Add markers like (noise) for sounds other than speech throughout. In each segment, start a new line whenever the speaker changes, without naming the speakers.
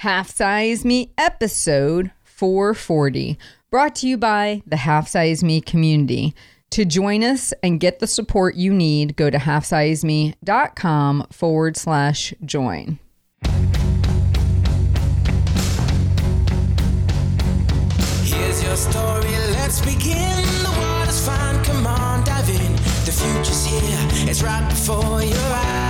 Half Size Me episode 440, brought to you by the Half Size Me community. To join us and get the support you need, go to halfsizeme.com forward slash join.
Here's your story, let's begin. The water's fine, come on, dive in. The future's here, it's right before your eyes.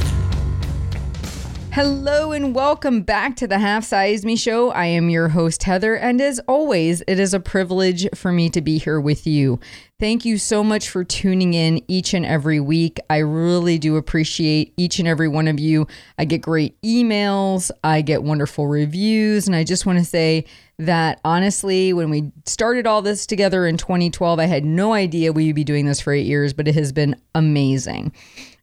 Hello and welcome back to the Half Size Me Show. I am your host, Heather, and as always, it is a privilege for me to be here with you. Thank you so much for tuning in each and every week. I really do appreciate each and every one of you. I get great emails, I get wonderful reviews, and I just want to say that honestly, when we started all this together in 2012, I had no idea we would be doing this for eight years, but it has been amazing.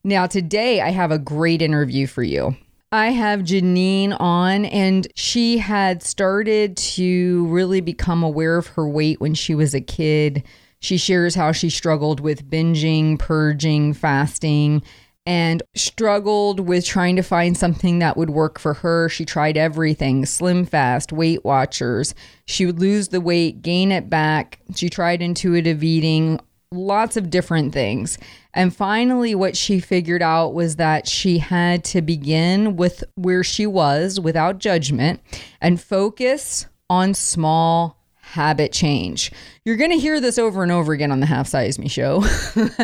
Now, today, I have a great interview for you. I have Janine on, and she had started to really become aware of her weight when she was a kid. She shares how she struggled with binging, purging, fasting, and struggled with trying to find something that would work for her. She tried everything Slim Fast, Weight Watchers. She would lose the weight, gain it back. She tried intuitive eating, lots of different things. And finally, what she figured out was that she had to begin with where she was without judgment and focus on small habit change. You're going to hear this over and over again on the Half Size Me show.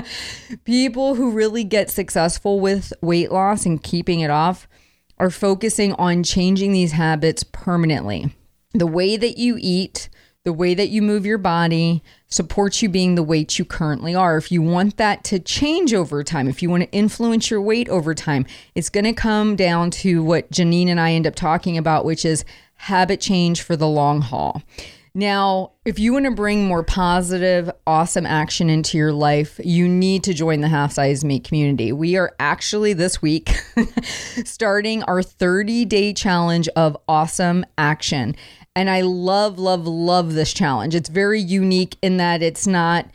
(laughs) People who really get successful with weight loss and keeping it off are focusing on changing these habits permanently. The way that you eat, the way that you move your body supports you being the weight you currently are. If you want that to change over time, if you want to influence your weight over time, it's going to come down to what Janine and I end up talking about, which is habit change for the long haul. Now, if you want to bring more positive, awesome action into your life, you need to join the Half Size Me community. We are actually this week (laughs) starting our 30 day challenge of awesome action. And I love, love, love this challenge. It's very unique in that it's not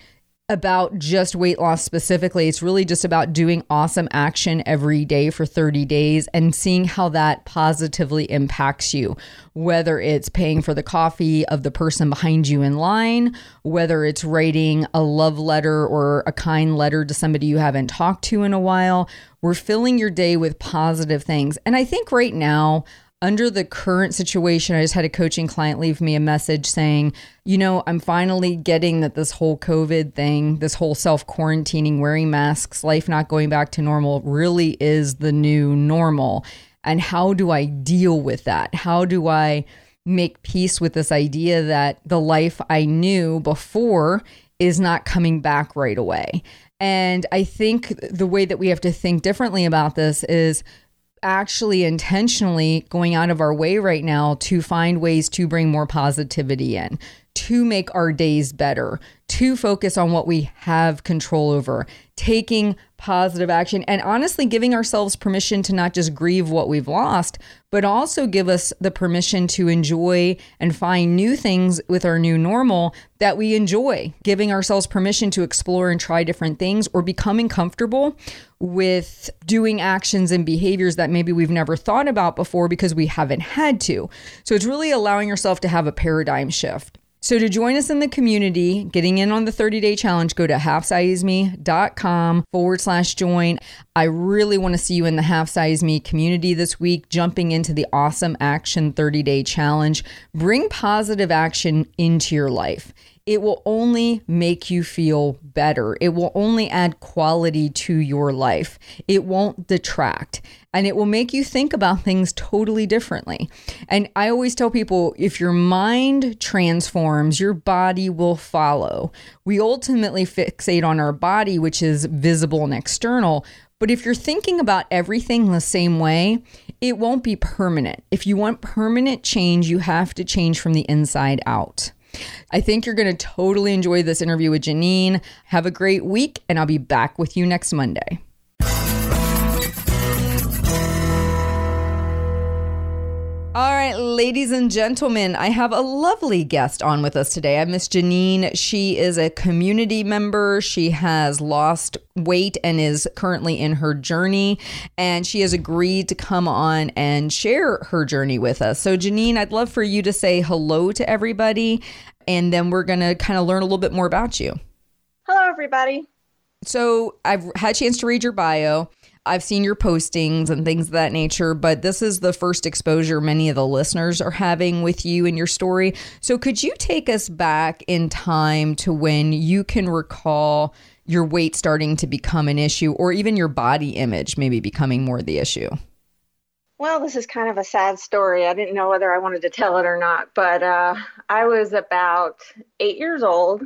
about just weight loss specifically. It's really just about doing awesome action every day for 30 days and seeing how that positively impacts you. Whether it's paying for the coffee of the person behind you in line, whether it's writing a love letter or a kind letter to somebody you haven't talked to in a while, we're filling your day with positive things. And I think right now, under the current situation, I just had a coaching client leave me a message saying, you know, I'm finally getting that this whole COVID thing, this whole self quarantining, wearing masks, life not going back to normal really is the new normal. And how do I deal with that? How do I make peace with this idea that the life I knew before is not coming back right away? And I think the way that we have to think differently about this is actually intentionally going out of our way right now to find ways to bring more positivity in, to make our days better, to focus on what we have control over, taking positive action, and honestly giving ourselves permission to not just grieve what we've lost, but also give us the permission to enjoy and find new things with our new normal that we enjoy, giving ourselves permission to explore and try different things or becoming comfortable with doing actions and behaviors that maybe we've never thought about before because we haven't had to. So it's really allowing yourself to have a paradigm shift. So to join us in the community, getting in on the 30 day challenge, go to halfsizeme.com forward slash join. I really want to see you in the Half Size Me community this week, jumping into the awesome action 30 day challenge. Bring positive action into your life it will only make you feel better. It will only add quality to your life. It won't detract and it will make you think about things totally differently. And I always tell people if your mind transforms, your body will follow. We ultimately fixate on our body, which is visible and external, But if you're thinking about everything the same way, it won't be permanent. If you want permanent change, you have to change from the inside out. I think you're going to totally enjoy this interview with Janine. Have a great week, and I'll be back with you next Monday. All right, ladies and gentlemen, I have a lovely guest on with us today. I Miss Janine. She is a community member. She has lost weight and is currently in her journey, and she has agreed to come on and share her journey with us. So, Janine, I'd love for you to say hello to everybody, and then we're going to kind of learn a little bit more about you.
Hello, everybody.
So, I've had a chance to read your bio. I've seen your postings and things of that nature, but this is the first exposure many of the listeners are having with you and your story. So, could you take us back in time to when you can recall your weight starting to become an issue or even your body image maybe becoming more the issue?
Well, this is kind of a sad story. I didn't know whether I wanted to tell it or not, but uh, I was about eight years old.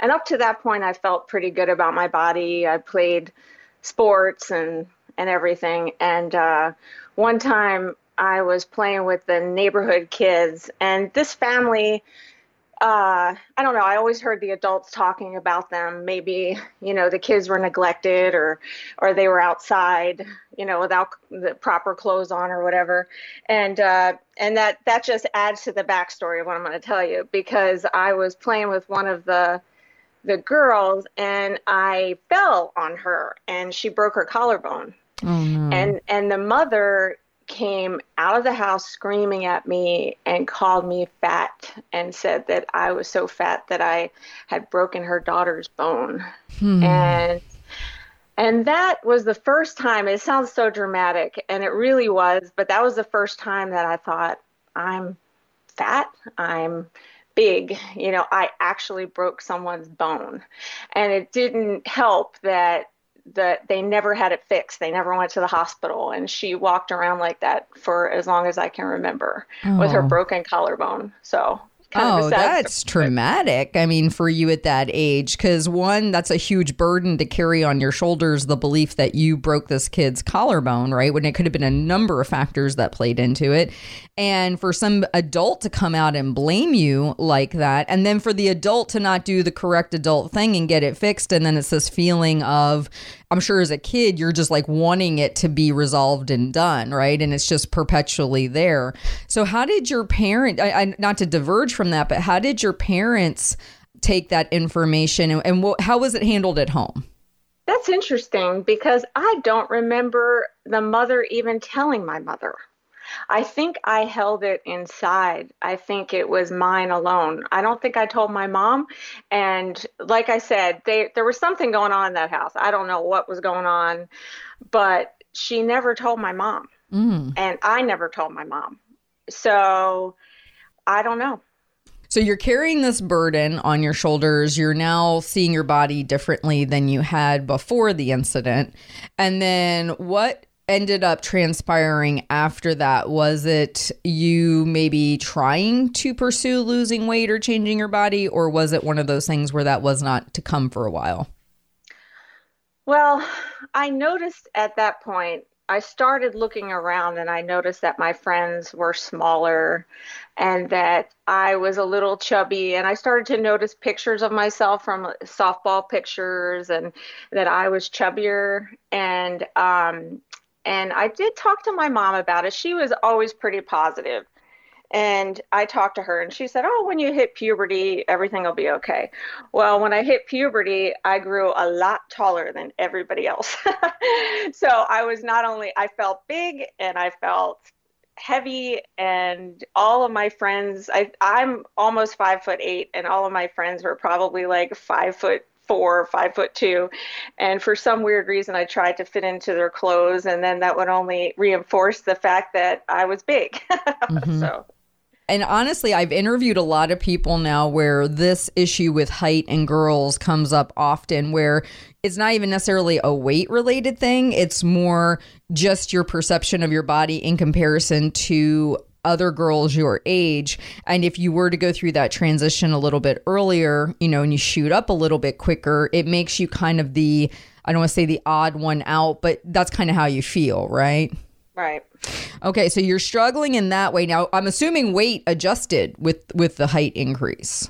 And up to that point, I felt pretty good about my body. I played sports and and everything. And uh, one time I was playing with the neighborhood kids, and this family, uh, I don't know, I always heard the adults talking about them. Maybe, you know, the kids were neglected or, or they were outside, you know, without the proper clothes on or whatever. And, uh, and that, that just adds to the backstory of what I'm going to tell you because I was playing with one of the, the girls and I fell on her and she broke her collarbone.
Oh, no.
And and the mother came out of the house screaming at me and called me fat and said that I was so fat that I had broken her daughter's bone.
Hmm.
And and that was the first time it sounds so dramatic and it really was, but that was the first time that I thought I'm fat, I'm big, you know, I actually broke someone's bone. And it didn't help that that they never had it fixed. They never went to the hospital. And she walked around like that for as long as I can remember with her
Oh.
broken collarbone. So kind
Oh, that's
story.
traumatic. I mean, for you at that age, because one, that's a huge burden to carry on your shoulders the belief that you broke this kid's collarbone, right? When it could have been a number of factors that played into it. And for some adult to come out and blame you like that, and then for the adult to not do the correct adult thing and get it fixed. And then it's this feeling of, I'm sure as a kid, you're just like wanting it to be resolved and done, right? And it's just perpetually there. So, how did your parent, I, I, not to diverge from that, but how did your parents take that information and, and how was it handled at home?
That's interesting because I don't remember the mother even telling my mother. I think I held it inside. I think it was mine alone. I don't think I told my mom. And like I said, they, there was something going on in that house. I don't know what was going on, but she never told my mom.
Mm.
And I never told my mom. So I don't know.
So you're carrying this burden on your shoulders. You're now seeing your body differently than you had before the incident. And then what ended up transpiring after that? Was it you maybe trying to pursue losing weight or changing your body, or was it one of those things where that was not to come for a while?
Well, I noticed at that point, I started looking around and I noticed that my friends were smaller and that I was a little chubby. And I started to notice pictures of myself from softball pictures and that I was chubbier. And, um, and I did talk to my mom about it. She was always pretty positive. And I talked to her and she said, Oh, when you hit puberty, everything will be okay. Well, when I hit puberty, I grew a lot taller than everybody else. (laughs) so I was not only, I felt big and I felt heavy and all of my friends I, i'm almost five foot eight and all of my friends were probably like five foot four or five foot two. And for some weird reason i tried to fit into their clothes and then that would only reinforce the fact that i was big. (laughs) Mm-hmm. So.
And honestly, I've interviewed a lot of people now where this issue with height and girls comes up often, where it's not even necessarily a weight related thing. It's more just your perception of your body in comparison to other girls your age. And if you were to go through that transition a little bit earlier, you know, and you shoot up a little bit quicker, it makes you kind of the, I don't want to say the odd one out, but that's kind of how you feel, right?
Right.
Okay, so you're struggling in that way. Now, I'm assuming weight adjusted with with the height increase.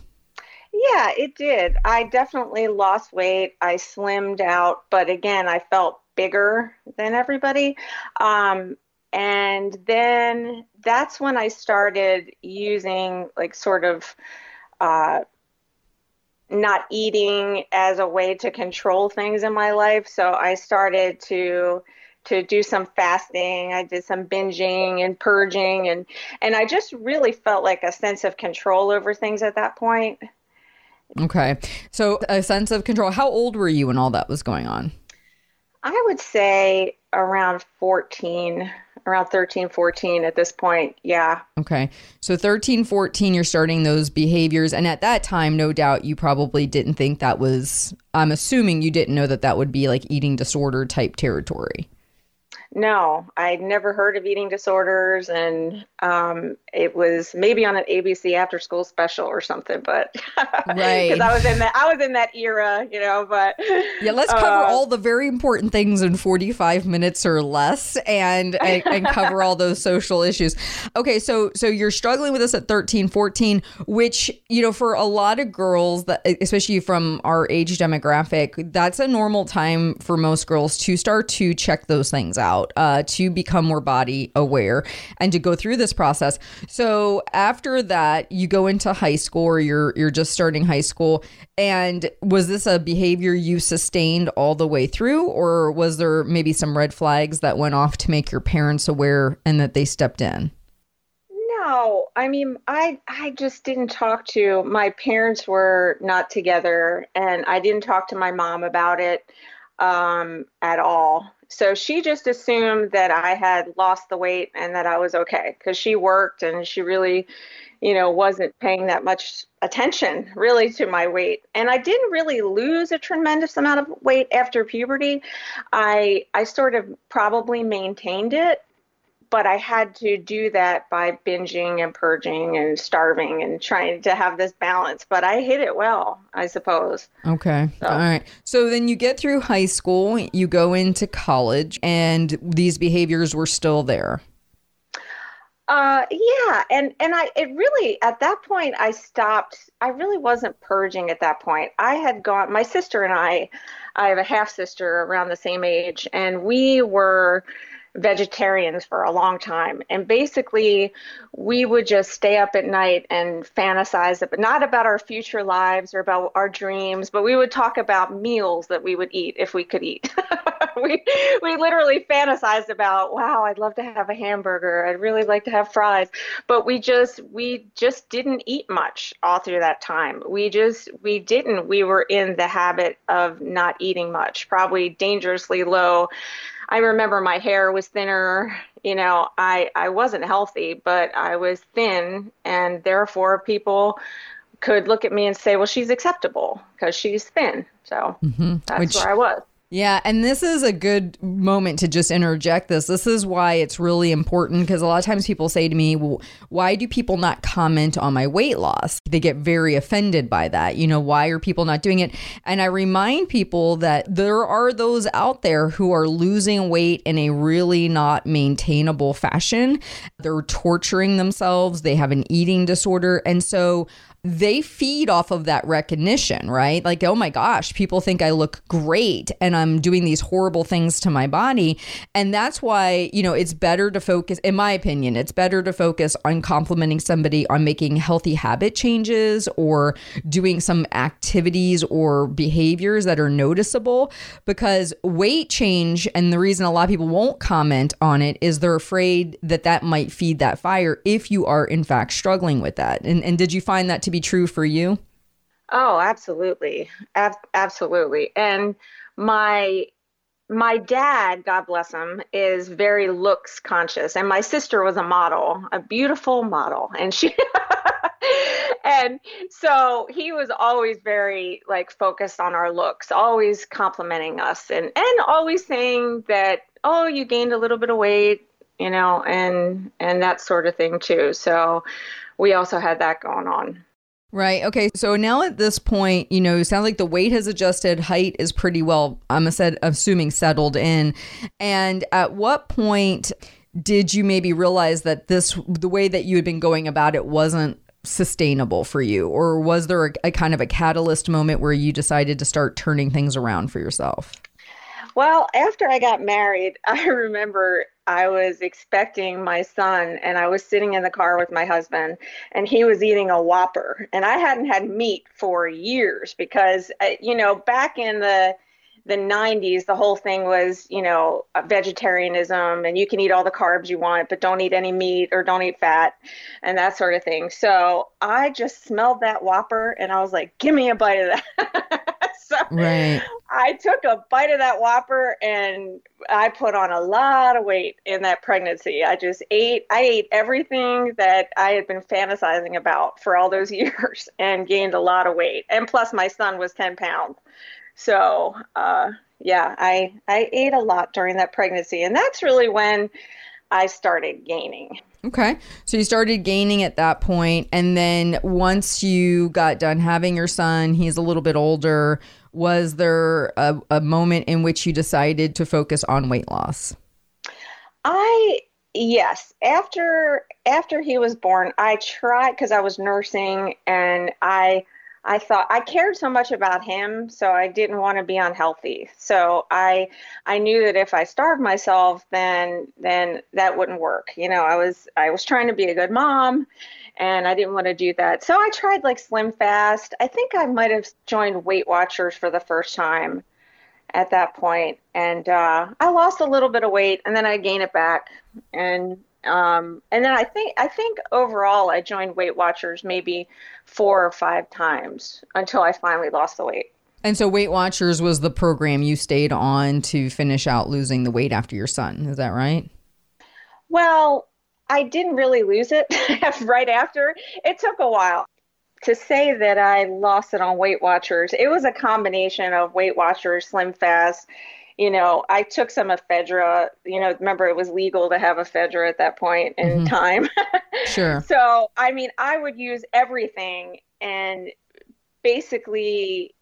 Yeah, it did. I definitely lost weight. I slimmed out, but again, I felt bigger than everybody. Um, and then that's when I started using like sort of uh, not eating as a way to control things in my life. So I started to to do some fasting. I did some binging and purging and and I just really felt like a sense of control over things at that point.
Okay. So a sense of control. How old were you when all that was going on?
I would say around 14, around 13, 14 at this point. Yeah.
Okay. So 13, 14, you're starting those behaviors. And at that time, no doubt you probably didn't think that was, I'm assuming you didn't know that that would be like eating disorder type territory.
No, I'd never heard of eating disorders, and um, it was maybe on an ABC after school special or something. But (laughs)
right,
I was in that I was in that era, you know. But
yeah, let's cover uh, all the very important things in forty five minutes or less, and, and and cover all those social issues. Okay, so so you're struggling with this at 13, 14, which you know for a lot of girls that especially from our age demographic, that's a normal time for most girls to start to check those things out out uh, to become more body aware and to go through this process. So after that, you go into high school or you're you're just starting high school. And was this a behavior you sustained all the way through, or was there maybe some red flags that went off to make your parents aware and that they stepped in?
No, I mean, I I just didn't talk to my parents were not together, and I didn't talk to my mom about it um, at all. So she just assumed that I had lost the weight and that I was okay because she worked and she really, you know, wasn't paying that much attention really to my weight. And I didn't really lose a tremendous amount of weight after puberty. I I sort of probably maintained it but I had to do that by binging and purging and starving and trying to have this balance. But I hit it well, I suppose.
Okay. So. All right. So then you get through high school, you go into college, and these behaviors were still there.
Uh, yeah, and and I it really at that point I stopped. I really wasn't purging at that point. I had gone. My sister and I, I have a half sister around the same age, and we were vegetarians for a long time. And basically, we would just stay up at night and fantasize, but not about our future lives or about our dreams, but we would talk about meals that we would eat if we could eat. (laughs) we, we literally fantasized about, wow, I'd love to have a hamburger. I'd really like to have fries. But we just, we just didn't eat much all through that time. We just, we didn't. We were in the habit of not eating much, probably dangerously low I remember my hair was thinner. You know, I I wasn't healthy, but I was thin, and therefore people could look at me and say, "Well, she's acceptable because she's thin." So mm-hmm. that's Which, where I was.
Yeah, and this is a good moment to just interject this. This is why it's really important because a lot of times people say to me, well, why do people not comment on my weight loss? They get very offended by that. You know, why are people not doing it? And I remind people that there are those out there who are losing weight in a really not maintainable fashion. They're torturing themselves, they have an eating disorder. And so they feed off of that recognition, right? Like, oh my gosh, people think I look great and I'm doing these horrible things to my body. And that's why, you know, it's better to focus, in my opinion, it's better to focus on complimenting somebody on making healthy habit changes or doing some activities or behaviors that are noticeable because weight change and the reason a lot of people won't comment on it is they're afraid that that might feed that fire if you are in fact struggling with that. And, and did you find that to be be true for you?
Oh, absolutely. Ab- absolutely. And my my dad, God bless him, is very looks conscious, and my sister was a model, a beautiful model, and she, (laughs) and so he was always very like focused on our looks, always complimenting us, and and always saying that, oh, you gained a little bit of weight, you know, and and that sort of thing too. So we also had that going on.
Right. Okay. So now at this point, you know, it sounds like the weight has adjusted, height is pretty well, I'm assuming settled in. And at what point did you maybe realize that this, the way that you had been going about it wasn't sustainable for you? Or was there a, a kind of a catalyst moment where you decided to start turning things around for yourself?
Well, after I got married, (laughs) I remember I was expecting my son and I was sitting in the car with my husband and he was eating a Whopper. And I hadn't had meat for years because uh, you know back in the the 90s the whole thing was you know vegetarianism and you can eat all the carbs you want but don't eat any meat or don't eat fat and that sort of thing. So i just smelled that whopper and i was like give me a bite of that (laughs) so
right
I took a bite of that Whopper and I put on a lot of weight in that pregnancy. I just ate, I ate everything that I had been fantasizing about for all those (laughs) years and gained a lot of weight. And plus, my son was 10 pounds. So, uh, yeah, I, I ate a lot during that pregnancy. And that's really when I started gaining.
Okay. So you started gaining at that point, And then once you got done having your son, he's a little bit older. Was there a, a moment in which you decided to focus on weight loss?
I yes after after he was born i tried because i was nursing and i I thought I cared so much about him, so I didn't want to be unhealthy. So I I knew that if I starved myself, then then that wouldn't work. You know, I was I was trying to be a good mom, and I didn't want to do that. So I tried like Slim Fast. I think I might have joined Weight Watchers for the first time at that point, and uh, I lost a little bit of weight, and then I gained it back, and um, and then I think I think overall I joined Weight Watchers maybe four or five times until I finally lost the weight.
And so Weight Watchers was the program you stayed on to finish out losing the weight after your son. Is that right?
Well, I didn't really lose it (laughs) right after. It took a while to say that I lost it on Weight Watchers. It was a combination of Weight Watchers, Slim Fast, you know, I took some ephedra. You know, remember it was legal to have ephedra at that point in mm-hmm. time. (laughs)
sure.
So, I mean, I would use everything and basically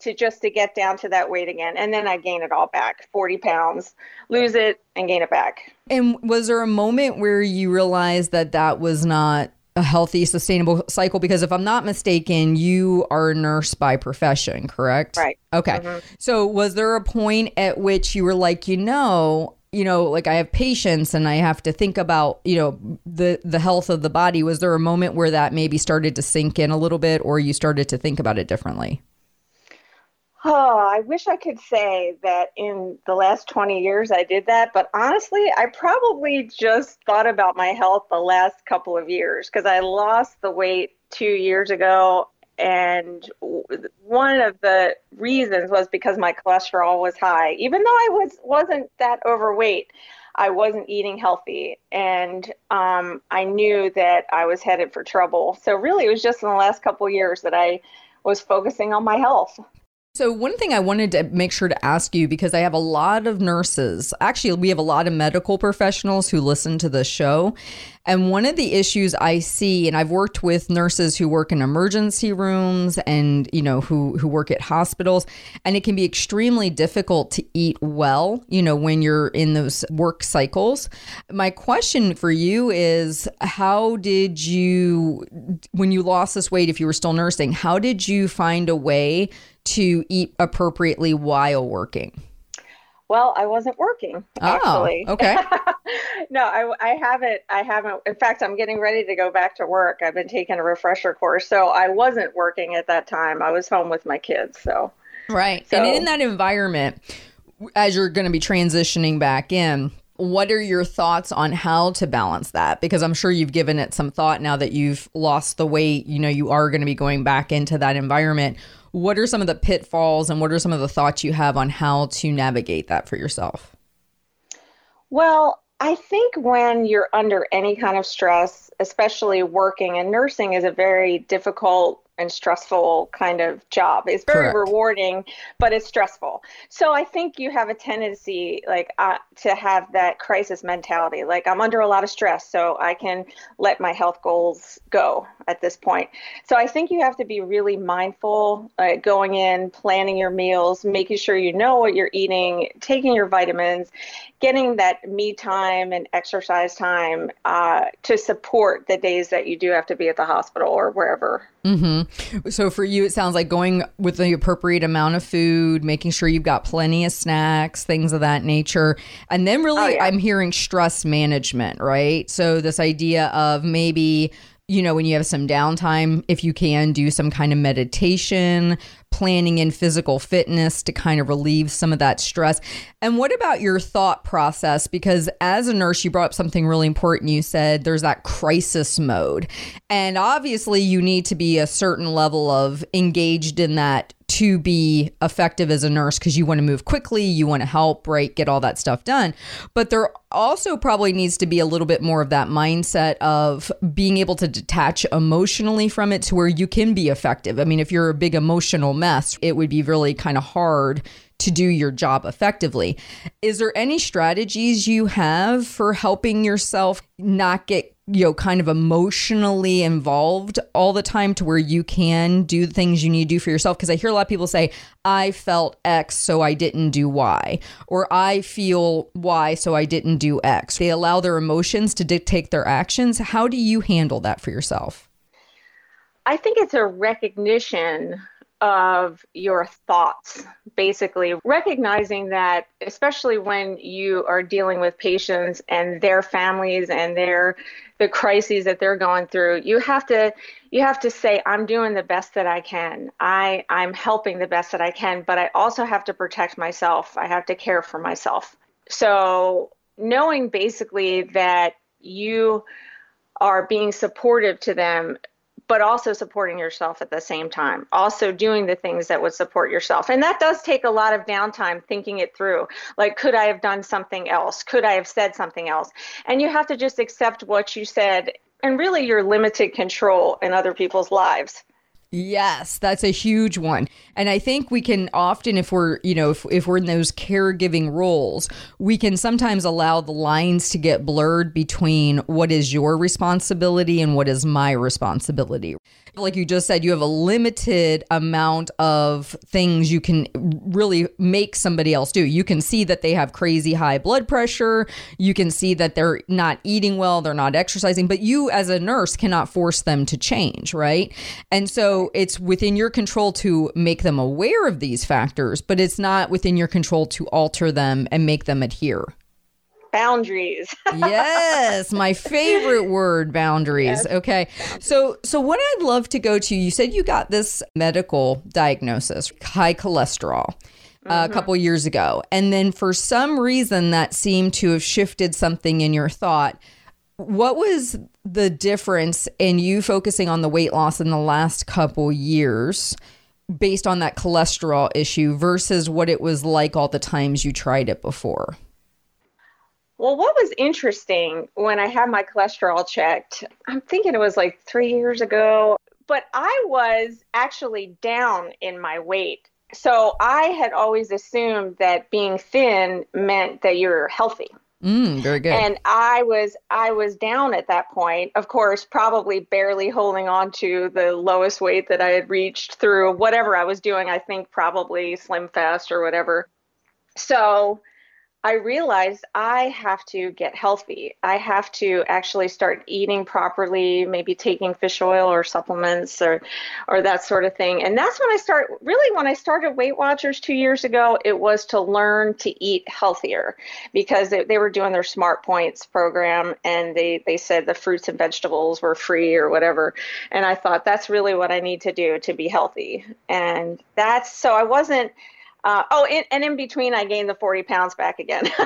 to just to get down to that weight again and then i gain it all back 40 pounds lose it and gain it back
and was there a moment where you realized that that was not a healthy, sustainable cycle? Because if I'm not mistaken, you are a nurse by profession, correct?
Right.
Okay. Mm-hmm. So was there a point at which you were like, you know, you know, like I have patients and I have to think about, you know, the the health of the body. Was there a moment where that maybe started to sink in a little bit or you started to think about it differently?
Oh, I wish I could say that in the last 20 years I did that, but honestly, I probably just thought about my health the last couple of years because I lost the weight two years ago. And one of the reasons was because my cholesterol was high. Even though I was, wasn't that overweight, I wasn't eating healthy. And um, I knew that I was headed for trouble. So, really, it was just in the last couple of years that I was focusing on my health.
So, one thing I wanted to make sure to ask you because I have a lot of nurses, actually, we have a lot of medical professionals who listen to the show. And one of the issues I see, and I've worked with nurses who work in emergency rooms and, you know, who, who work at hospitals, and it can be extremely difficult to eat well, you know, when you're in those work cycles. My question for you is how did you, when you lost this weight, if you were still nursing, how did you find a way? to eat appropriately while working?
Well, I wasn't working oh, actually.
Oh, okay. (laughs)
no, I, I haven't. I haven't. In fact, I'm getting ready to go back to work. I've been taking a refresher course, so I wasn't working at that time. I was home with my kids. So
right, so, and in that environment, as you're going to be transitioning back in, what are your thoughts on how to balance that? Because I'm sure you've given it some thought now that you've lost the weight. You know, you are going to be going back into that environment what are some of the pitfalls and what are some of the thoughts you have on how to navigate that for yourself?
Well, I think when you're under any kind of stress, especially working and nursing is a very difficult and stressful kind of job. It's very
Correct.
rewarding, but it's stressful. So I think you have a tendency like uh, to have that crisis mentality. Like I'm under a lot of stress, so I can let my health goals go at this point. So I think you have to be really mindful uh, going in, planning your meals, making sure you know what you're eating, taking your vitamins, getting that me time and exercise time uh, to support the days that you do have to be at the hospital or wherever.
Mm-hmm. So for you, it sounds like going with the appropriate amount of food, making sure you've got plenty of snacks, things of that nature. And then really,
Oh, yeah.
I'm hearing stress management, right? So this idea of maybe, you know, when you have some downtime, if you can do some kind of meditation, planning in physical fitness to kind of relieve some of that stress. And what about your thought process? Because as a nurse, you brought up something really important. You said there's that crisis mode. And obviously, you need to be a certain level of engaged in that to be effective as a nurse because you want to move quickly, you want to help, right? Get all that stuff done. But there also probably needs to be a little bit more of that mindset of being able to detach emotionally from it to where you can be effective. I mean, if you're a big emotional mess, it would be really kind of hard to do your job effectively. Is there any strategies you have for helping yourself not get you know kind of emotionally involved all the time to where you can do the things you need to do for yourself. Because i hear a lot of people say i felt x so i didn't do y or i feel y so i didn't do x. They allow their emotions to dictate their actions. How do you handle that for yourself?
I think it's a recognition of your thoughts, basically, recognizing that, especially when you are dealing with patients and their families and their the crises that they're going through, you have to you have to say, I'm doing the best that I can. I, I'm helping the best that I can, but I also have to protect myself. I have to care for myself. So knowing basically that you are being supportive to them but also supporting yourself at the same time. Also doing the things that would support yourself. And that does take a lot of downtime thinking it through. Like, could I have done something else? Could I have said something else? And you have to just accept what you said and really your limited control in other people's lives.
Yes, that's a huge one. And I think we can often, if we're, you know, if, if we're in those caregiving roles, we can sometimes allow the lines to get blurred between what is your responsibility and what is my responsibility. Like you just said, you have a limited amount of things you can really make somebody else do. You can see that they have crazy high blood pressure. You can see that they're not eating well, they're not exercising, but you as a nurse cannot force them to change, right? And so it's within your control to make them aware of these factors, but it's not within your control to alter them and make them adhere.
Boundaries. (laughs)
yes, my favorite word, boundaries. Okay. So so what I'd love to go to, you said you got this medical diagnosis, high cholesterol. uh, A couple years ago. And then for some reason that seemed to have shifted something in your thought. What was the difference in you focusing on the weight loss in the last couple years based on that cholesterol issue versus what it was like all the times you tried it before?
Well, what was interesting when I had my cholesterol checked, I'm thinking it was like three years ago, but I was actually down in my weight. So I had always assumed that being thin meant that you're healthy.
Mm, very good.
And I was I was down at that point, of course, probably barely holding on to the lowest weight that I had reached through whatever I was doing. I think probably Slim Fast or whatever. So I realized I have to get healthy. I have to actually start eating properly, maybe taking fish oil or supplements or or that sort of thing. And that's when I start really when I started Weight Watchers 2 years ago, it was to learn to eat healthier because they, they were doing their Smart Points program and they they said the fruits and vegetables were free or whatever. And I thought that's really what I need to do to be healthy. And that's so I wasn't uh, oh, and, and in between, I gained the 40 pounds back again. (laughs)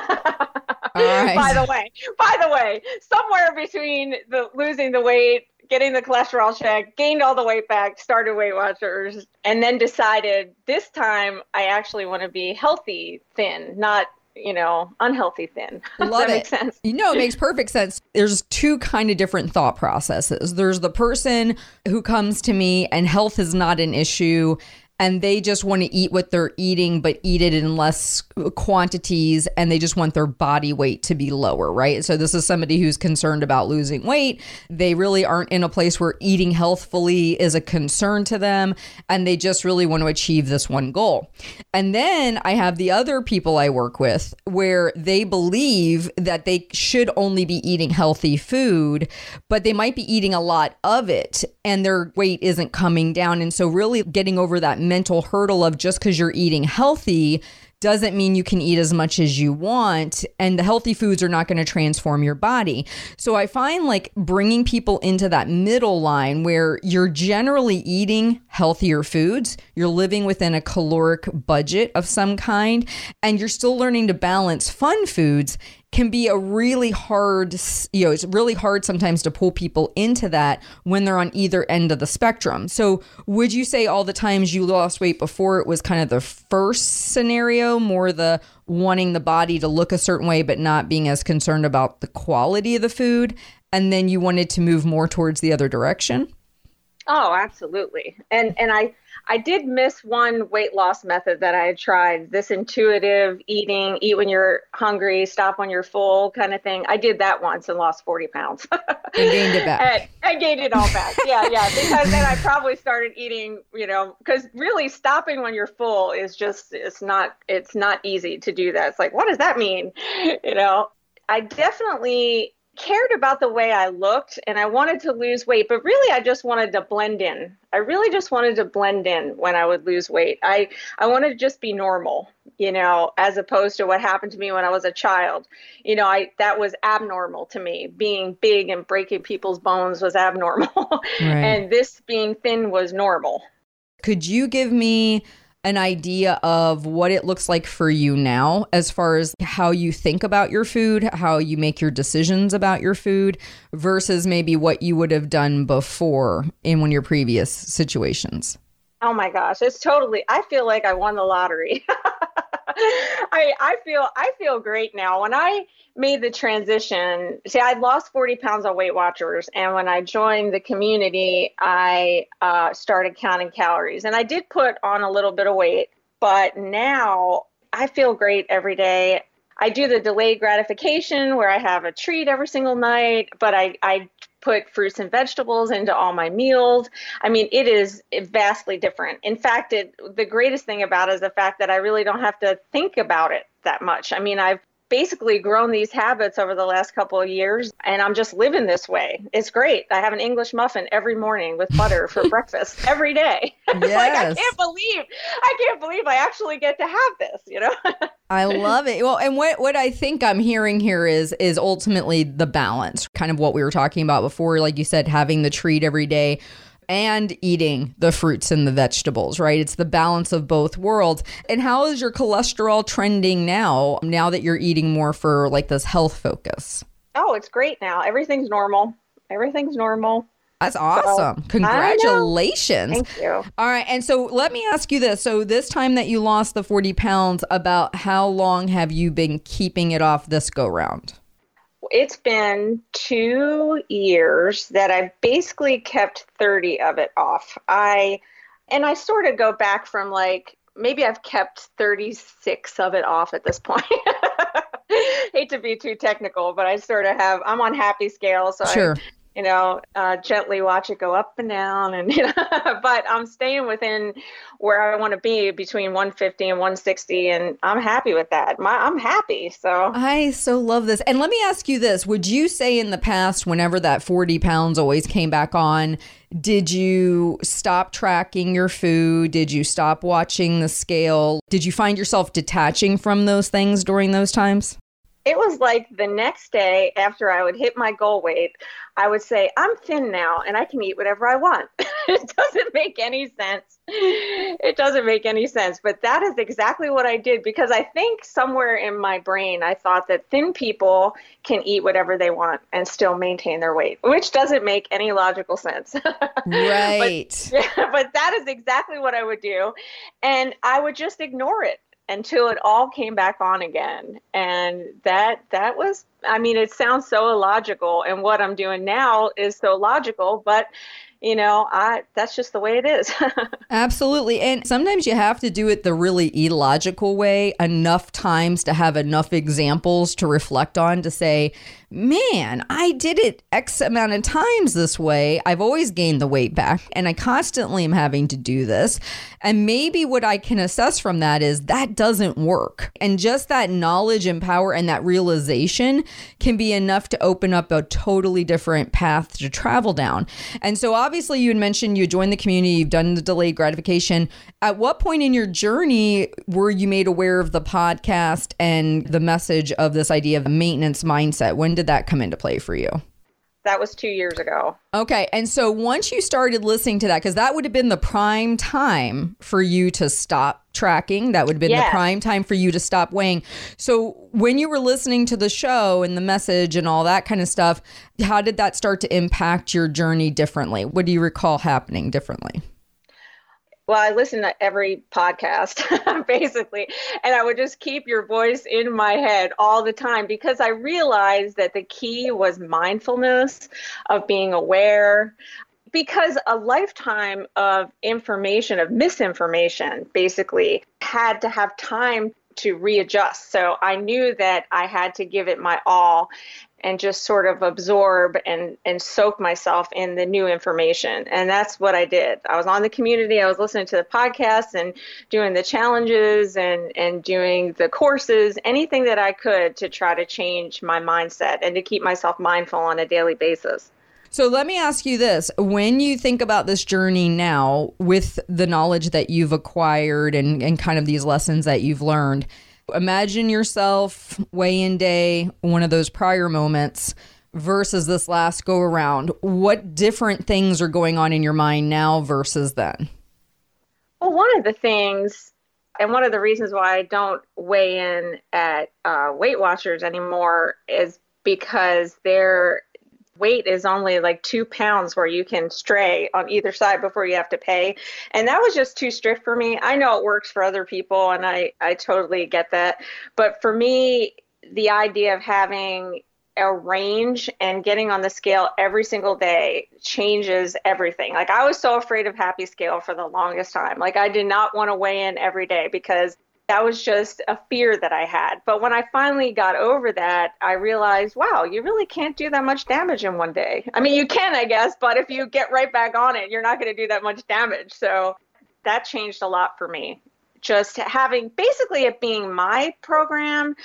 right.
By the way, by the way, somewhere between the losing the weight, getting the cholesterol check, gained all the weight back, started Weight Watchers, and then decided this time I actually want to be healthy, thin, not you know, unhealthy thin. (laughs)
Love
that
it.
sense?
You know, it makes perfect sense. There's two kind of different thought processes. There's the person who comes to me and health is not an issue and they just want to eat what they're eating, but eat it in less quantities and they just want their body weight to be lower, right? So, this is somebody who's concerned about losing weight. They really aren't in a place where eating healthfully is a concern to them and they just really want to achieve this one goal. And then I have the other people I work with where they believe that they should only be eating healthy food, but they might be eating a lot of it and their weight isn't coming down. And so, really getting over that mental hurdle of just because you're eating healthy doesn't mean you can eat as much as you want and the healthy foods are not going to transform your body. So I find like bringing people into that middle line where you're generally eating healthier foods, you're living within a caloric budget of some kind and you're still learning to balance fun foods can be a really hard, you know, it's really hard sometimes to pull people into that when they're on either end of the spectrum. So, would you say all the times you lost weight before it was kind of the first scenario, more the wanting the body to look a certain way, but not being as concerned about the quality of the food? And then you wanted to move more towards the other direction?
Oh, absolutely. And and I I did miss one weight loss method that I had tried. This intuitive eating, eat when you're hungry, stop when you're full kind of thing. I did that once and lost 40 pounds. (laughs)
and gained it back.
And I gained it all back. Yeah, yeah. Because then I probably started eating, you know, because really stopping when you're full is just it's not it's not easy to do that. It's like, what does that mean? (laughs) You know, I definitely cared about the way I looked and I wanted to lose weight, but really I just wanted to blend in. I really just wanted to blend in when I would lose weight. I I wanted to just be normal, you know, as opposed to what happened to me when I was a child. You know, I that was abnormal to me. Being big and breaking people's bones was (laughs) abnormal.
Right.
and this being thin was normal.
Could you give me an idea of what it looks like for you now as far as how you think about your food, how you make your decisions about your food versus maybe what you would have done before in one of your previous situations?
Oh my gosh, it's totally I feel like I won the lottery. (laughs) I I feel I feel great now. When I made the transition, see, I'd lost 40 pounds on Weight Watchers, and when I joined the community, I uh, started counting calories, and I did put on a little bit of weight. But now I feel great every day. I do the delayed gratification where I have a treat every single night, but I, I put fruits and vegetables into all my meals. I mean, it is vastly different. In fact, it, the greatest thing about it is the fact that I really don't have to think about it that much. I mean, I've basically grown these habits over the last couple of years and I'm just living this way. It's great. I have an English muffin every morning with butter for (laughs) breakfast every day. (laughs) It's like I can't believe I can't believe I actually get to have this, you know? (laughs)
I love it. Well, and what what I think I'm hearing here is is ultimately the balance, kind of what we were talking about before like you said having the treat every day and eating the fruits and the vegetables, right? It's the balance of both worlds. And how is your cholesterol trending now now that you're eating more for like this health focus?
oh, it's great now. Everything's normal. Everything's normal.
That's awesome. Congratulations.
Thank you.
All right. And so let me ask you this. So, this time that you lost the 40 pounds, about how long have you been keeping it off this go round?
It's been two years that I've basically kept 30 of it off. I and I sort of go back from like maybe I've kept 36 of it off at this point. (laughs) Hate to be too technical, but I sort of have. I'm on happy scale, so
Sure.
I, you know, uh, gently watch it go up and down, and (laughs) you know, but I'm staying within where I want to be between 150 and 160, and I'm happy with that. My, I'm happy, so.
I so love this. And let me ask you this Would you say in the past, whenever that 40 pounds always came back on, did you stop tracking your food? Did you stop watching the scale? Did you find yourself detaching from those things during those times?
It was like the next day after I would hit my goal weight, I would say, I'm thin now and I can eat whatever I want. (laughs) it doesn't make any sense. It doesn't make any sense. But that is exactly what I did because I think somewhere in my brain, I thought that thin people can eat whatever they want and still maintain their weight, which doesn't make any logical sense. (laughs)
Right.
Yeah, (laughs) but that is exactly what I would do. And I would just ignore it. Until it all came back on again. And that that was I mean, it sounds so illogical and what I'm doing now is so logical, but you know, I that's just the way it is. (laughs)
Absolutely. And sometimes you have to do it the really illogical way enough times to have enough examples to reflect on to say, man, I did it X amount of times this way. I've always gained the weight back and I constantly am having to do this. And maybe what I can assess from that is that doesn't work. And just that knowledge and power and that realization can be enough to open up a totally different path to travel down. And so obviously you had mentioned you joined the community, you've done the delayed gratification. At what point in your journey were you made aware of the podcast and the message of this idea of maintenance mindset? When did that come into play for you?
That was two years ago.
Okay. And so once you started listening to that, because that would have been the prime time for you to stop tracking, that would have been yes. the prime time for you to stop weighing. So when you were listening to the show and the message and all that kind of stuff, how did that start to impact your journey differently? What do you recall happening differently?
Well, I listen to every podcast (laughs) basically, and I would just keep your voice in my head all the time because I realized that the key was mindfulness, of being aware. Because a lifetime of information, of misinformation, basically had to have time to readjust. So I knew that I had to give it my all and just sort of absorb and and soak myself in the new information. And that's what i did. I was on the community i was listening to the podcast and doing the challenges and and doing the courses anything that i could to try to change my mindset and to keep myself mindful on a daily basis.
So let me ask you this. When you think about this journey now with the knowledge that you've acquired and, and kind of these lessons that you've learned, Imagine yourself weigh in day, one of those prior moments versus this last go around. What different things are going on in your mind now versus then?
Well, one of the things, and one of the reasons why I don't weigh in at uh, Weight Watchers anymore is because they're weight is only like two pounds where you can stray on either side before you have to pay. And that was just too strict for me. I know it works for other people and I, I totally get that. But for me, the idea of having a range and getting on the scale every single day changes everything. Like I was so afraid of Happy Scale for the longest time. Like I did not want to weigh in every day because that was just a fear that I had. But when I finally got over that, I realized, wow, you really can't do that much damage in one day. I mean, you can, I guess, but if you get right back on it, you're not going to do that much damage. So that changed a lot for me just having basically it being my program,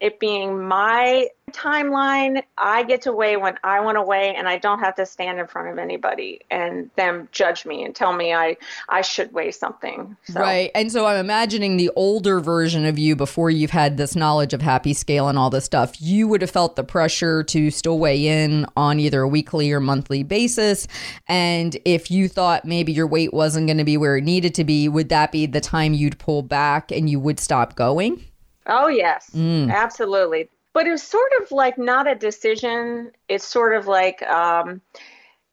it being my timeline. I get to weigh when I want to weigh, and I don't have to stand in front of anybody and them judge me and tell me I I should weigh something.
So. Right, and so I'm imagining the older version of you before you've had this knowledge of Happy Scale and all this stuff. You would have felt the pressure to still weigh in on either a weekly or monthly basis, and if you thought maybe your weight wasn't going to be where it needed to be, would that be the time you'd pull back and you would stop going?
Oh, yes, mm. absolutely. But it was sort of like not a decision. It's sort of like, um,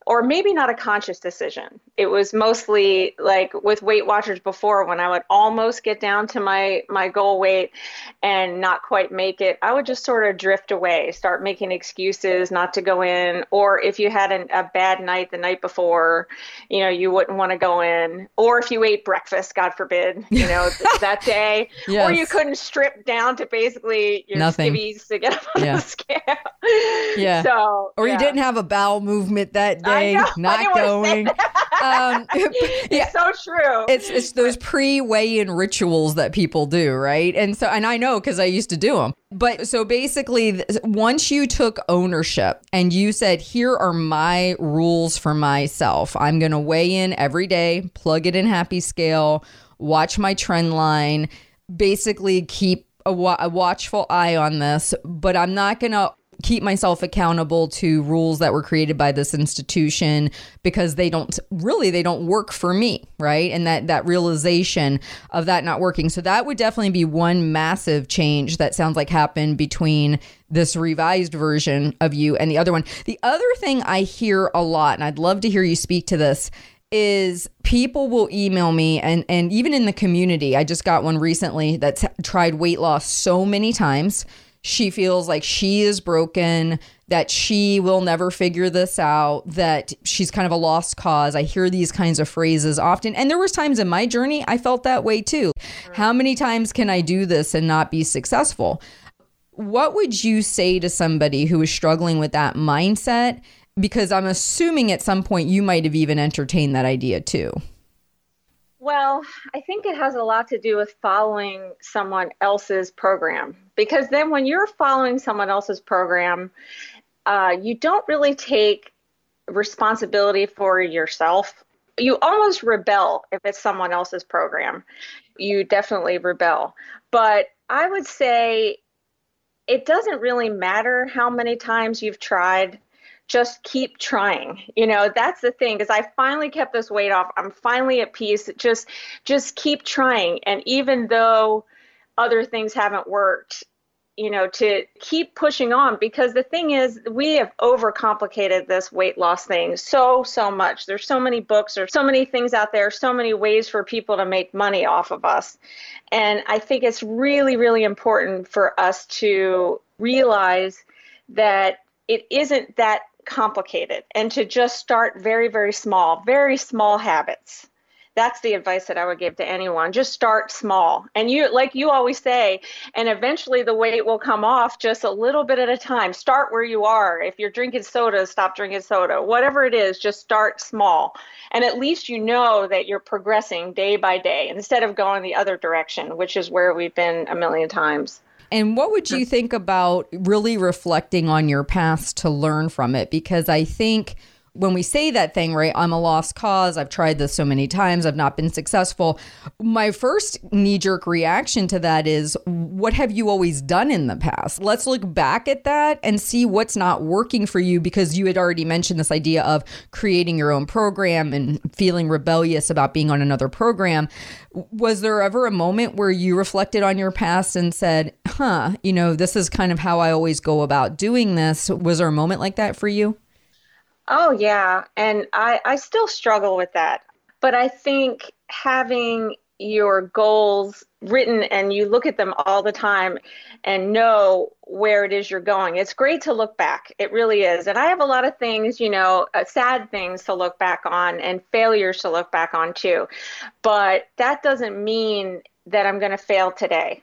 or maybe not a conscious decision. It was mostly like with Weight Watchers before when I would almost get down to my my goal weight and not quite make it. I would just sort of drift away, start making excuses not to go in, or if you had an, a bad night the night before, you know, you wouldn't want to go in, or if you ate breakfast, God forbid, you know, (laughs) that day, yes. or you couldn't strip down to basically your Nothing. skivvies to get (laughs) up on yeah. the scale.
Yeah. So, or yeah. you didn't have a bowel movement that day (laughs) not going.
Um, (laughs) (laughs) yeah, it's so true.
It's it's those pre weigh-in rituals that people do, right? And so, and I know because I used to do them. But so basically, once you took ownership and you said, "Here are my rules for myself. I'm going to weigh in every day, plug it in Happy Scale, watch my trend line, basically keep." A, wa- a watchful eye on this, but I'm not going to keep myself accountable to rules that were created by this institution because they don't really they don't work for me right? And that that realization of that not working. So that would definitely be one massive change that sounds like happened between this revised version of you and the other one. The other thing i hear a lot and i'd love to hear you speak to this is people will email me and and even in the community i just got one recently that's tried weight loss so many times she feels like she is broken that she will never figure this out that she's kind of a lost cause. I hear these kinds of phrases often. And there was times in my journey i felt that way too. How many times can i do this and not be successful? What would you say to somebody who is struggling with that mindset? Because I'm assuming at some point you might have even entertained that idea too.
Well, I think it has a lot to do with following someone else's program. Because then when you're following someone else's program, uh, you don't really take responsibility for yourself. You almost rebel if it's someone else's program. You definitely rebel. But I would say it doesn't really matter how many times you've tried just keep trying you know that's the thing because i finally kept this weight off i'm finally at peace just just keep trying and even though other things haven't worked you know to keep pushing on because the thing is we have overcomplicated this weight loss thing so so much there's so many books there's so many things out there so many ways for people to make money off of us and i think it's really really important for us to realize that it isn't that complicated and to just start very, very small, very small habits. That's the advice that I would give to anyone. Just start small. And you, like you always say, and eventually the weight will come off just a little bit at a time. Start where you are. If you're drinking soda, stop drinking soda. Whatever it is, just start small. And at least you know that you're progressing day by day instead of going the other direction, which is where we've been a million times.
And what would you think about really reflecting on your past to learn from it? Because I think when we say that thing, right, I'm a lost cause, I've tried this so many times, I've not been successful. My first knee jerk reaction to that is, what have you always done in the past? Let's look back at that and see what's not working for you because you had already mentioned this idea of creating your own program and feeling rebellious about being on another program. Was there ever a moment where you reflected on your past and said, huh, you know, this is kind of how I always go about doing this? Was there a moment like that for you?
Oh, yeah. And I, I still struggle with that. But I think having your goals written and you look at them all the time and know where it is you're going. It's great to look back. It really is. And I have a lot of things, you know, uh, sad things to look back on and failures to look back on too. But that doesn't mean that I'm going to fail today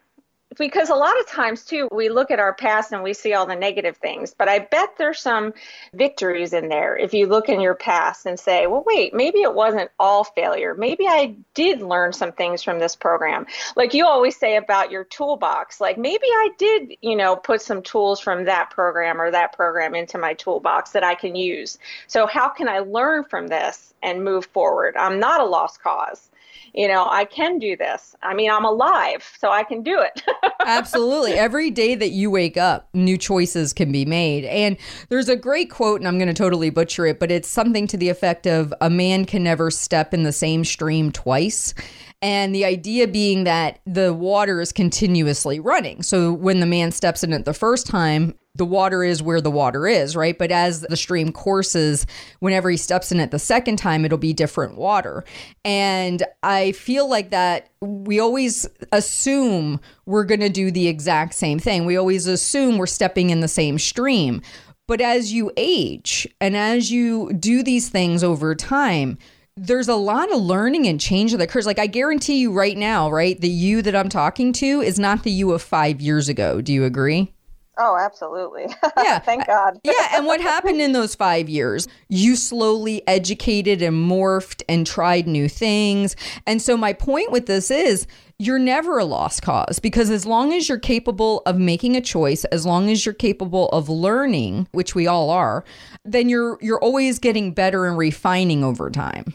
because a lot of times too we look at our past and we see all the negative things but i bet there's some victories in there if you look in your past and say well wait maybe it wasn't all failure. Maybe i did learn some things from this program. Like you always say about your toolbox like maybe i did you know put some tools from that program or that program into my toolbox that i can use. So how can i learn from this and move forward? I'm not a lost cause you know, I can do this. I mean, I'm alive, so I can do it. (laughs)
Absolutely. Every day that you wake up, new choices can be made. And there's a great quote, and I'm going to totally butcher it, but it's something to the effect of a man can never step in the same stream twice. And the idea being that the water is continuously running. So when the man steps in it the first time, the water is where the water is, right? But as the stream courses, whenever he steps in it the second time, it'll be different water. And I feel like that we always assume we're going to do the exact same thing. We always assume we're stepping in the same stream. But as you age and as you do these things over time, there's a lot of learning and change that occurs. Like I guarantee you right now, right? The you that I'm talking to is not the you of five years ago. Do you agree?
Oh, absolutely. (laughs) Yeah. Thank God. (laughs)
yeah. And what happened in those five years? You slowly educated and morphed and tried new things. And so, my point with this is you're never a lost cause because as long as you're capable of making a choice, as long as you're capable of learning, which we all are, then you're you're always getting better and refining over time.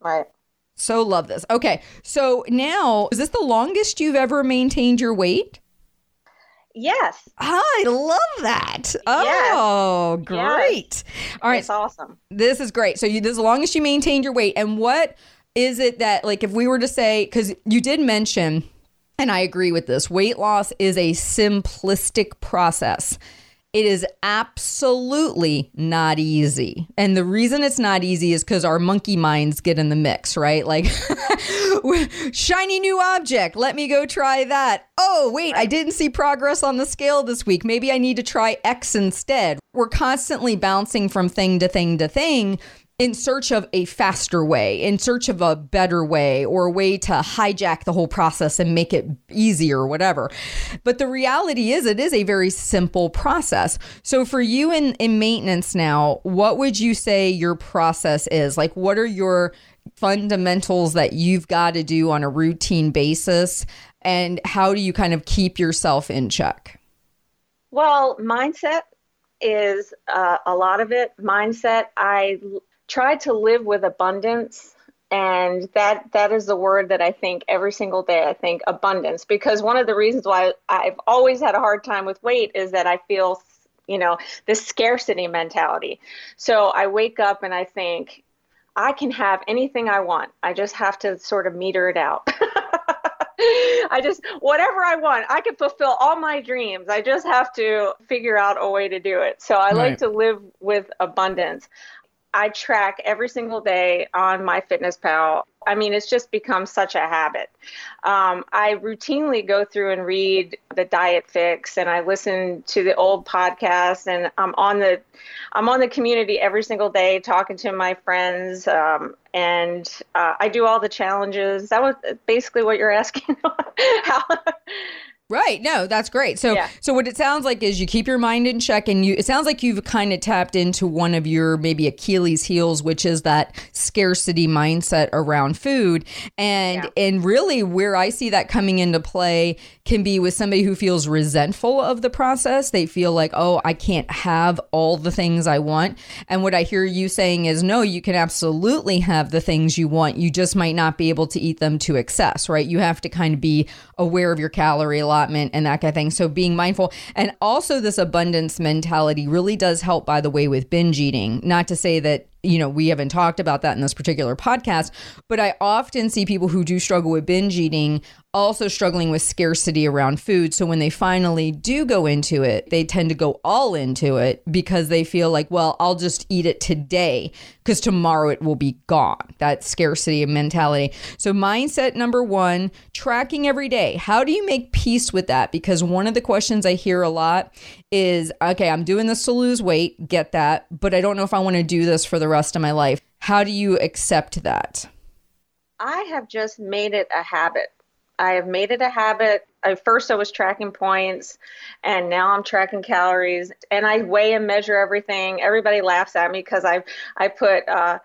Right.
So love this. Okay. So now, is this the longest you've ever maintained your weight?
Yes.
I love that. Oh, great. Yes. All right.
It's awesome.
This is great. So you as long as you maintained your weight. And what is it that like if we were to say cuz you did mention and I agree with this, weight loss is a simplistic process It is absolutely not easy. And the reason it's not easy is because our monkey minds get in the mix, right? Like, (laughs) shiny new object. Let me go try that. Oh, wait, I didn't see progress on the scale this week. Maybe I need to try X instead. We're constantly bouncing from thing to thing to thing in search of a faster way, in search of a better way, or a way to hijack the whole process and make it easier or whatever. But the reality is, it is a very simple process. So, for you in, in maintenance now, what would you say your process is? Like, what are your fundamentals that you've got to do on a routine basis? And how do you kind of keep yourself in check?
Well, mindset is uh, a lot of it. Mindset, I try to live with abundance and that that is the word that I think every single day I think abundance because one of the reasons why I've always had a hard time with weight is that I feel you know this scarcity mentality. So I wake up and I think I can have anything I want. I just have to sort of meter it out. (laughs) I just whatever I want, I can fulfill all my dreams. I just have to figure out a way to do it. So I right. like to live with abundance. I track every single day on MyFitnessPal. I mean, it's just become such a habit. Um, I routinely go through and read the Diet Fix, and I listen to the old podcasts, and I'm on the, I'm on the community every single day, talking to my friends, um, and uh, I do all the challenges. That was basically what you're (laughs) asking. How,
Right. No, that's great. So yeah. so what it sounds like is you keep your mind in check and you it sounds like you've kind of tapped into one of your maybe Achilles heels which is that scarcity mindset around food and yeah. and really where I see that coming into play can be with somebody who feels resentful of the process. They feel like, "Oh, I can't have all the things I want." And what I hear you saying is, "No, you can absolutely have the things you want. You just might not be able to eat them to excess, right? You have to kind of be aware of your calorie allotment and that kind of thing. So being mindful and also this abundance mentality really does help, by the way, with binge eating. Not to say that you know, we haven't talked about that in this particular podcast, but I often see people who do struggle with binge eating also struggling with scarcity around food. So when they finally do go into it, they tend to go all into it because they feel like, well, I'll just eat it today because tomorrow it will be gone. That scarcity mentality. So, mindset number one, tracking every day. How do you make peace with that? Because one of the questions I hear a lot is, okay, I'm doing this to lose weight, get that, but I don't know if I want to do this for the rest of my life. How do you accept that?
I have just made it a habit I have made it a habit. At first, I was tracking points, and now I'm tracking calories, and I weigh and measure everything. Everybody laughs at me because I I put uh,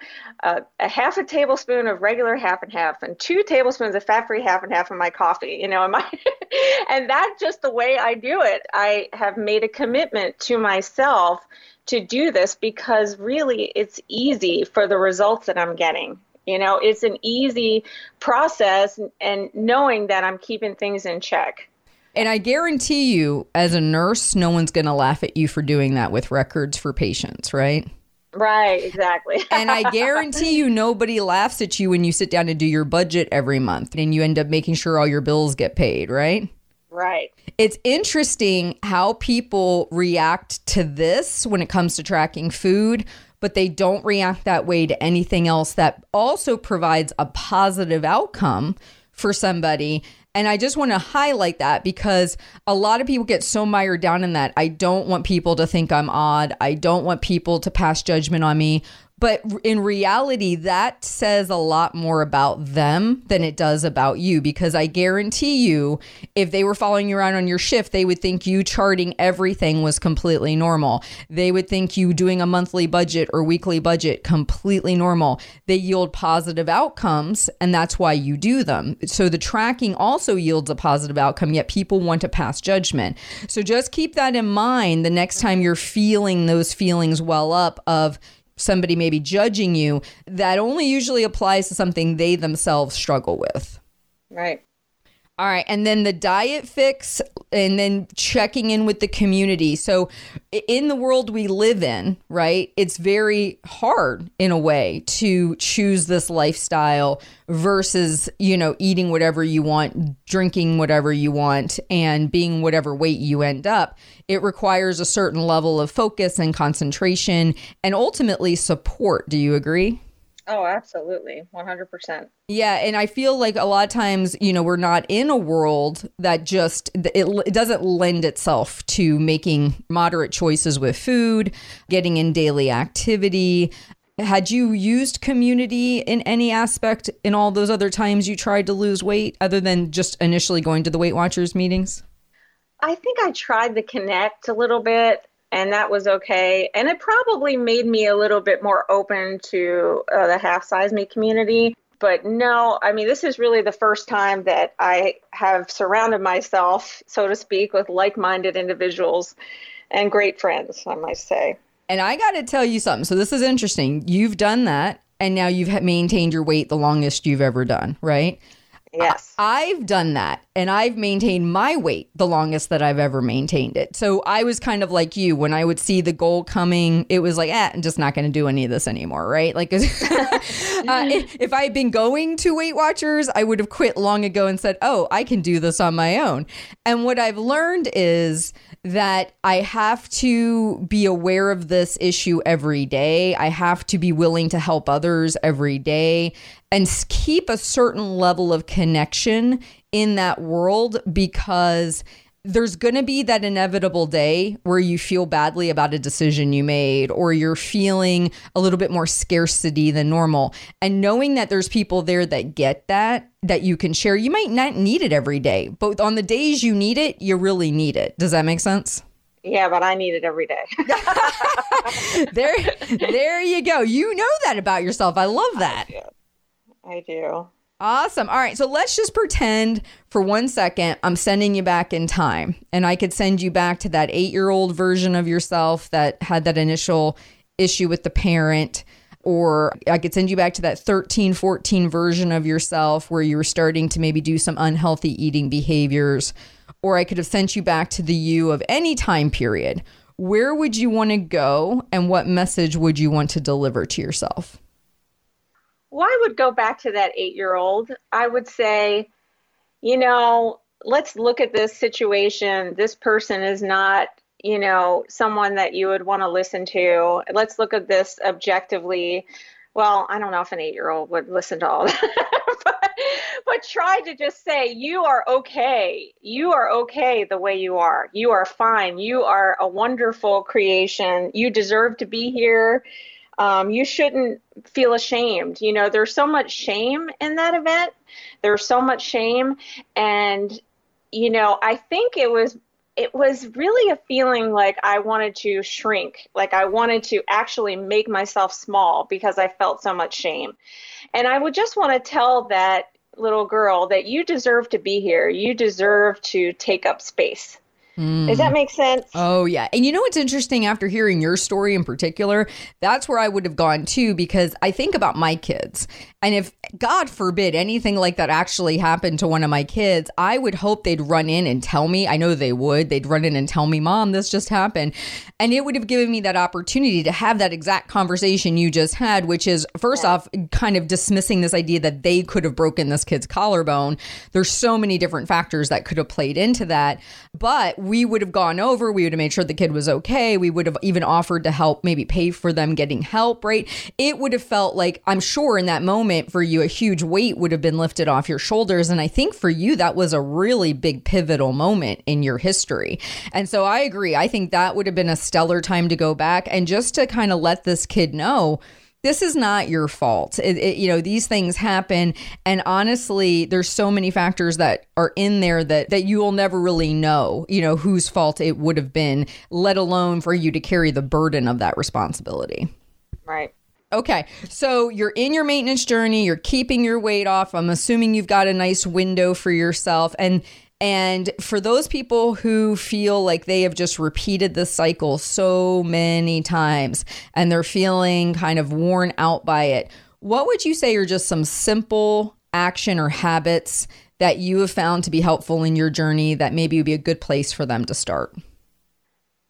a, a, half a tablespoon of regular half and half, and two tablespoons of fat-free half and half in my coffee. You know, my (laughs) and that's just the way I do it. I have made a commitment to myself to do this because really it's easy for the results that I'm getting. You know, it's an easy process and knowing that I'm keeping things in check.
And I guarantee you, as a nurse, no one's going to laugh at you for doing that with records for patients, right?
Right, exactly. (laughs)
and I guarantee you, nobody laughs at you when you sit down to do your budget every month and you end up making sure all your bills get paid, right?
Right.
It's interesting how people react to this when it comes to tracking food but they don't react that way to anything else that also provides a positive outcome for somebody. And I just want to highlight that because a lot of people get so mired down in that. I don't want people to think I'm odd. I don't want people to pass judgment on me. But in reality, that says a lot more about them than it does about you because I guarantee you, if they were following you around on your shift, they would think you charting everything was completely normal. They would think you doing a monthly budget or weekly budget completely normal. They yield positive outcomes, and that's why you do them. So the tracking also yields a positive outcome, yet people want to pass judgment. So just keep that in mind the next time you're feeling those feelings well up of, somebody maybe judging you, that only usually applies to something they themselves struggle with.
Right.
All right. And then the Diet Fix and then checking in with the community. So, in the world we live in, right, it's very hard in a way to choose this lifestyle versus, you know, eating whatever you want, drinking whatever you want, and being whatever weight you end up. It requires a certain level of focus and concentration and ultimately support. Do you agree?
Oh, absolutely. 100%.
Yeah, and I feel like a lot of times, you know, we're not in a world that just it, it doesn't lend itself to making moderate choices with food, getting in daily activity. Had you used community in any aspect in all those other times you tried to lose weight other than just initially going to the Weight Watchers meetings?
I think I tried to connect a little bit and that was okay. And it probably made me a little bit more open to uh, the half size me community. But no, I mean, this is really the first time that I have surrounded myself, so to speak, with like minded individuals and great friends, I might say.
And I got to tell you something. So, this is interesting. You've done that, and now you've maintained your weight the longest you've ever done, right?
Yes.
I've done that and I've maintained my weight the longest that I've ever maintained it. So I was kind of like you when I would see the goal coming, it was like, eh, I'm just not going to do any of this anymore, right? Like, (laughs) uh, if, if I had been going to Weight Watchers, I would have quit long ago and said, oh, I can do this on my own. And what I've learned is that I have to be aware of this issue every day. I have to be willing to help others every day and keep a certain level of connection in that world because there's going to be that inevitable day where you feel badly about a decision you made or you're feeling a little bit more scarcity than normal. And knowing that there's people there that get that, that you can share, you might not need it every day, but on the days you need it, you really need it. Does that make sense?
Yeah, but I need it every day. (laughs) (laughs)
there, there you go. You know that about yourself. I love that.
I do.
Awesome. All right. So let's just pretend for one second I'm sending you back in time and I could send you back to that eight year old version of yourself that had that initial issue with the parent. Or I could send you back to that 13, 14 version of yourself where you were starting to maybe do some unhealthy eating behaviors. Or I could have sent you back to the you of any time period. Where would you want to go and what message would you want to deliver to yourself?
Well, I would go back to that eight year old. I would say, you know, let's look at this situation. This person is not, you know, someone that you would want to listen to. Let's look at this objectively. Well, I don't know if an eight year old would listen to all (laughs) that, but, but try to just say, you are okay. You are okay the way you are. You are fine. You are a wonderful creation. You deserve to be here um, you shouldn't feel ashamed. You know, there's so much shame in that event. There's so much shame. And, you know, I think it was it was really a feeling like I wanted to shrink, like I wanted to actually make myself small because I felt so much shame. And I would just want to tell that little girl that you deserve to be here. You deserve to take up space. Mm. Does that mm. make sense?
Oh, yeah. And you know what's interesting after hearing your story in particular? That's where I would have gone too, because I think about my kids. And if, God forbid, anything like that actually happened to one of my kids, I would hope they'd run in and tell me. I know they would. They'd run in and tell me, Mom, this just happened. And it would have given me that opportunity to have that exact conversation you just had, which is, first yeah. off, kind of dismissing this idea that they could have broken this kid's collarbone. There's so many different factors that could have played into that. But we would have gone over, we would have made sure the kid was okay. We would have even offered to help, maybe pay for them getting help, right? It would have felt like, I'm sure in that moment for you, a huge weight would have been lifted off your shoulders. And I think for you, that was a really big pivotal moment in your history. And so I agree. I think that would have been a stellar time to go back and just to kind of let this kid know this is not your fault. It, it, you know, these things happen. And honestly, there's so many factors that are in there that, that you will never really know, you know, whose fault it would have been, let alone for you to carry the burden of that responsibility.
Right.
Okay. So you're in your maintenance journey, you're keeping your weight off. I'm assuming you've got a nice window for yourself. And and for those people who feel like they have just repeated this cycle so many times and they're feeling kind of worn out by it, what would you say are just some simple action or habits that you have found to be helpful in your journey that maybe would be a good place for them to start?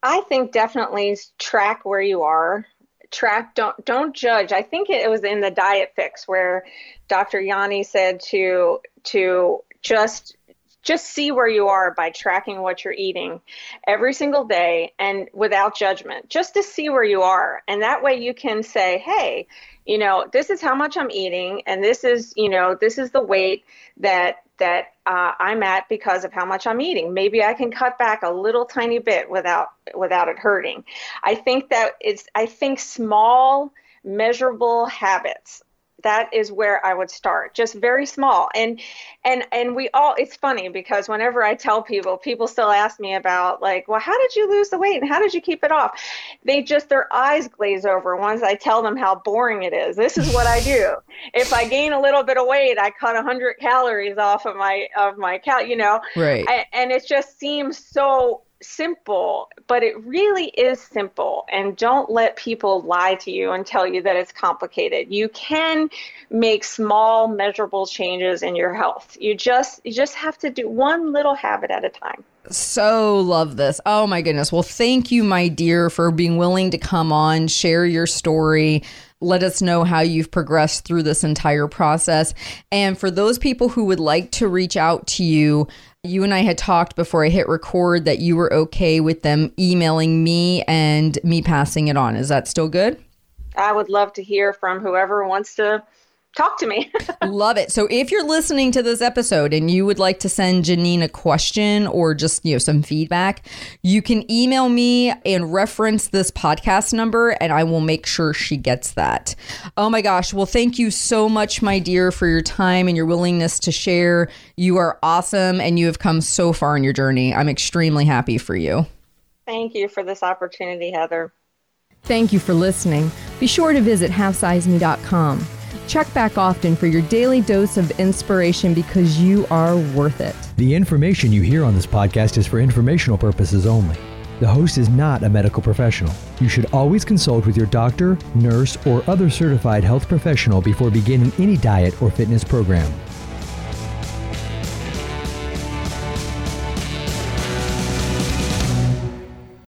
I think definitely track where you are. Track, don't don't judge. I think it was in the Diet Fix where Dr. Yoni said to to just just see where you are by tracking what you're eating every single day and without judgment, just to see where you are. And that way you can say, hey, you know, this is how much I'm eating, and this is, you know, this is the weight that that uh, I'm at because of how much I'm eating. Maybe I can cut back a little tiny bit without without it hurting. I think that it's I think small measurable habits that is where I would start. Just very small. And and and we all it's funny because whenever I tell people, people still ask me about like, well, how did you lose the weight and how did you keep it off? They just their eyes glaze over once I tell them how boring it is. This is what I do. (laughs) if I gain a little bit of weight, I cut 100 calories off of my of my cal, you know.
Right.
I, and it just seems so simple, but it really is simple. And don't let people lie to you and tell you that it's complicated. You can make small, measurable changes in your health. You just you just have to do one little habit at a time.
So love this. Oh my goodness. Well, thank you, my dear, for being willing to come on, share your story. Let us know how you've progressed through this entire process. And for those people who would like to reach out to you, you and I had talked before I hit record that you were okay with them emailing me and me passing it on. Is that still good?
I would love to hear from whoever wants to talk to me. (laughs)
Love it. So if you're listening to this episode and you would like to send Janine a question or just, you know, some feedback, you can email me and reference this podcast number and I will make sure she gets that. Oh my gosh. Well, thank you so much, my dear, for your time and your willingness to share. You are awesome and you have come so far in your journey. I'm extremely happy for you.
Thank you for this opportunity, Heather.
Thank you for listening. Be sure to visit halfsizeme.com. Check back often for your daily dose of inspiration because you are worth it.
The information you hear on this podcast is for informational purposes only. The host is not a medical professional. You should always consult with your doctor, nurse, or other certified health professional before beginning any diet or fitness program.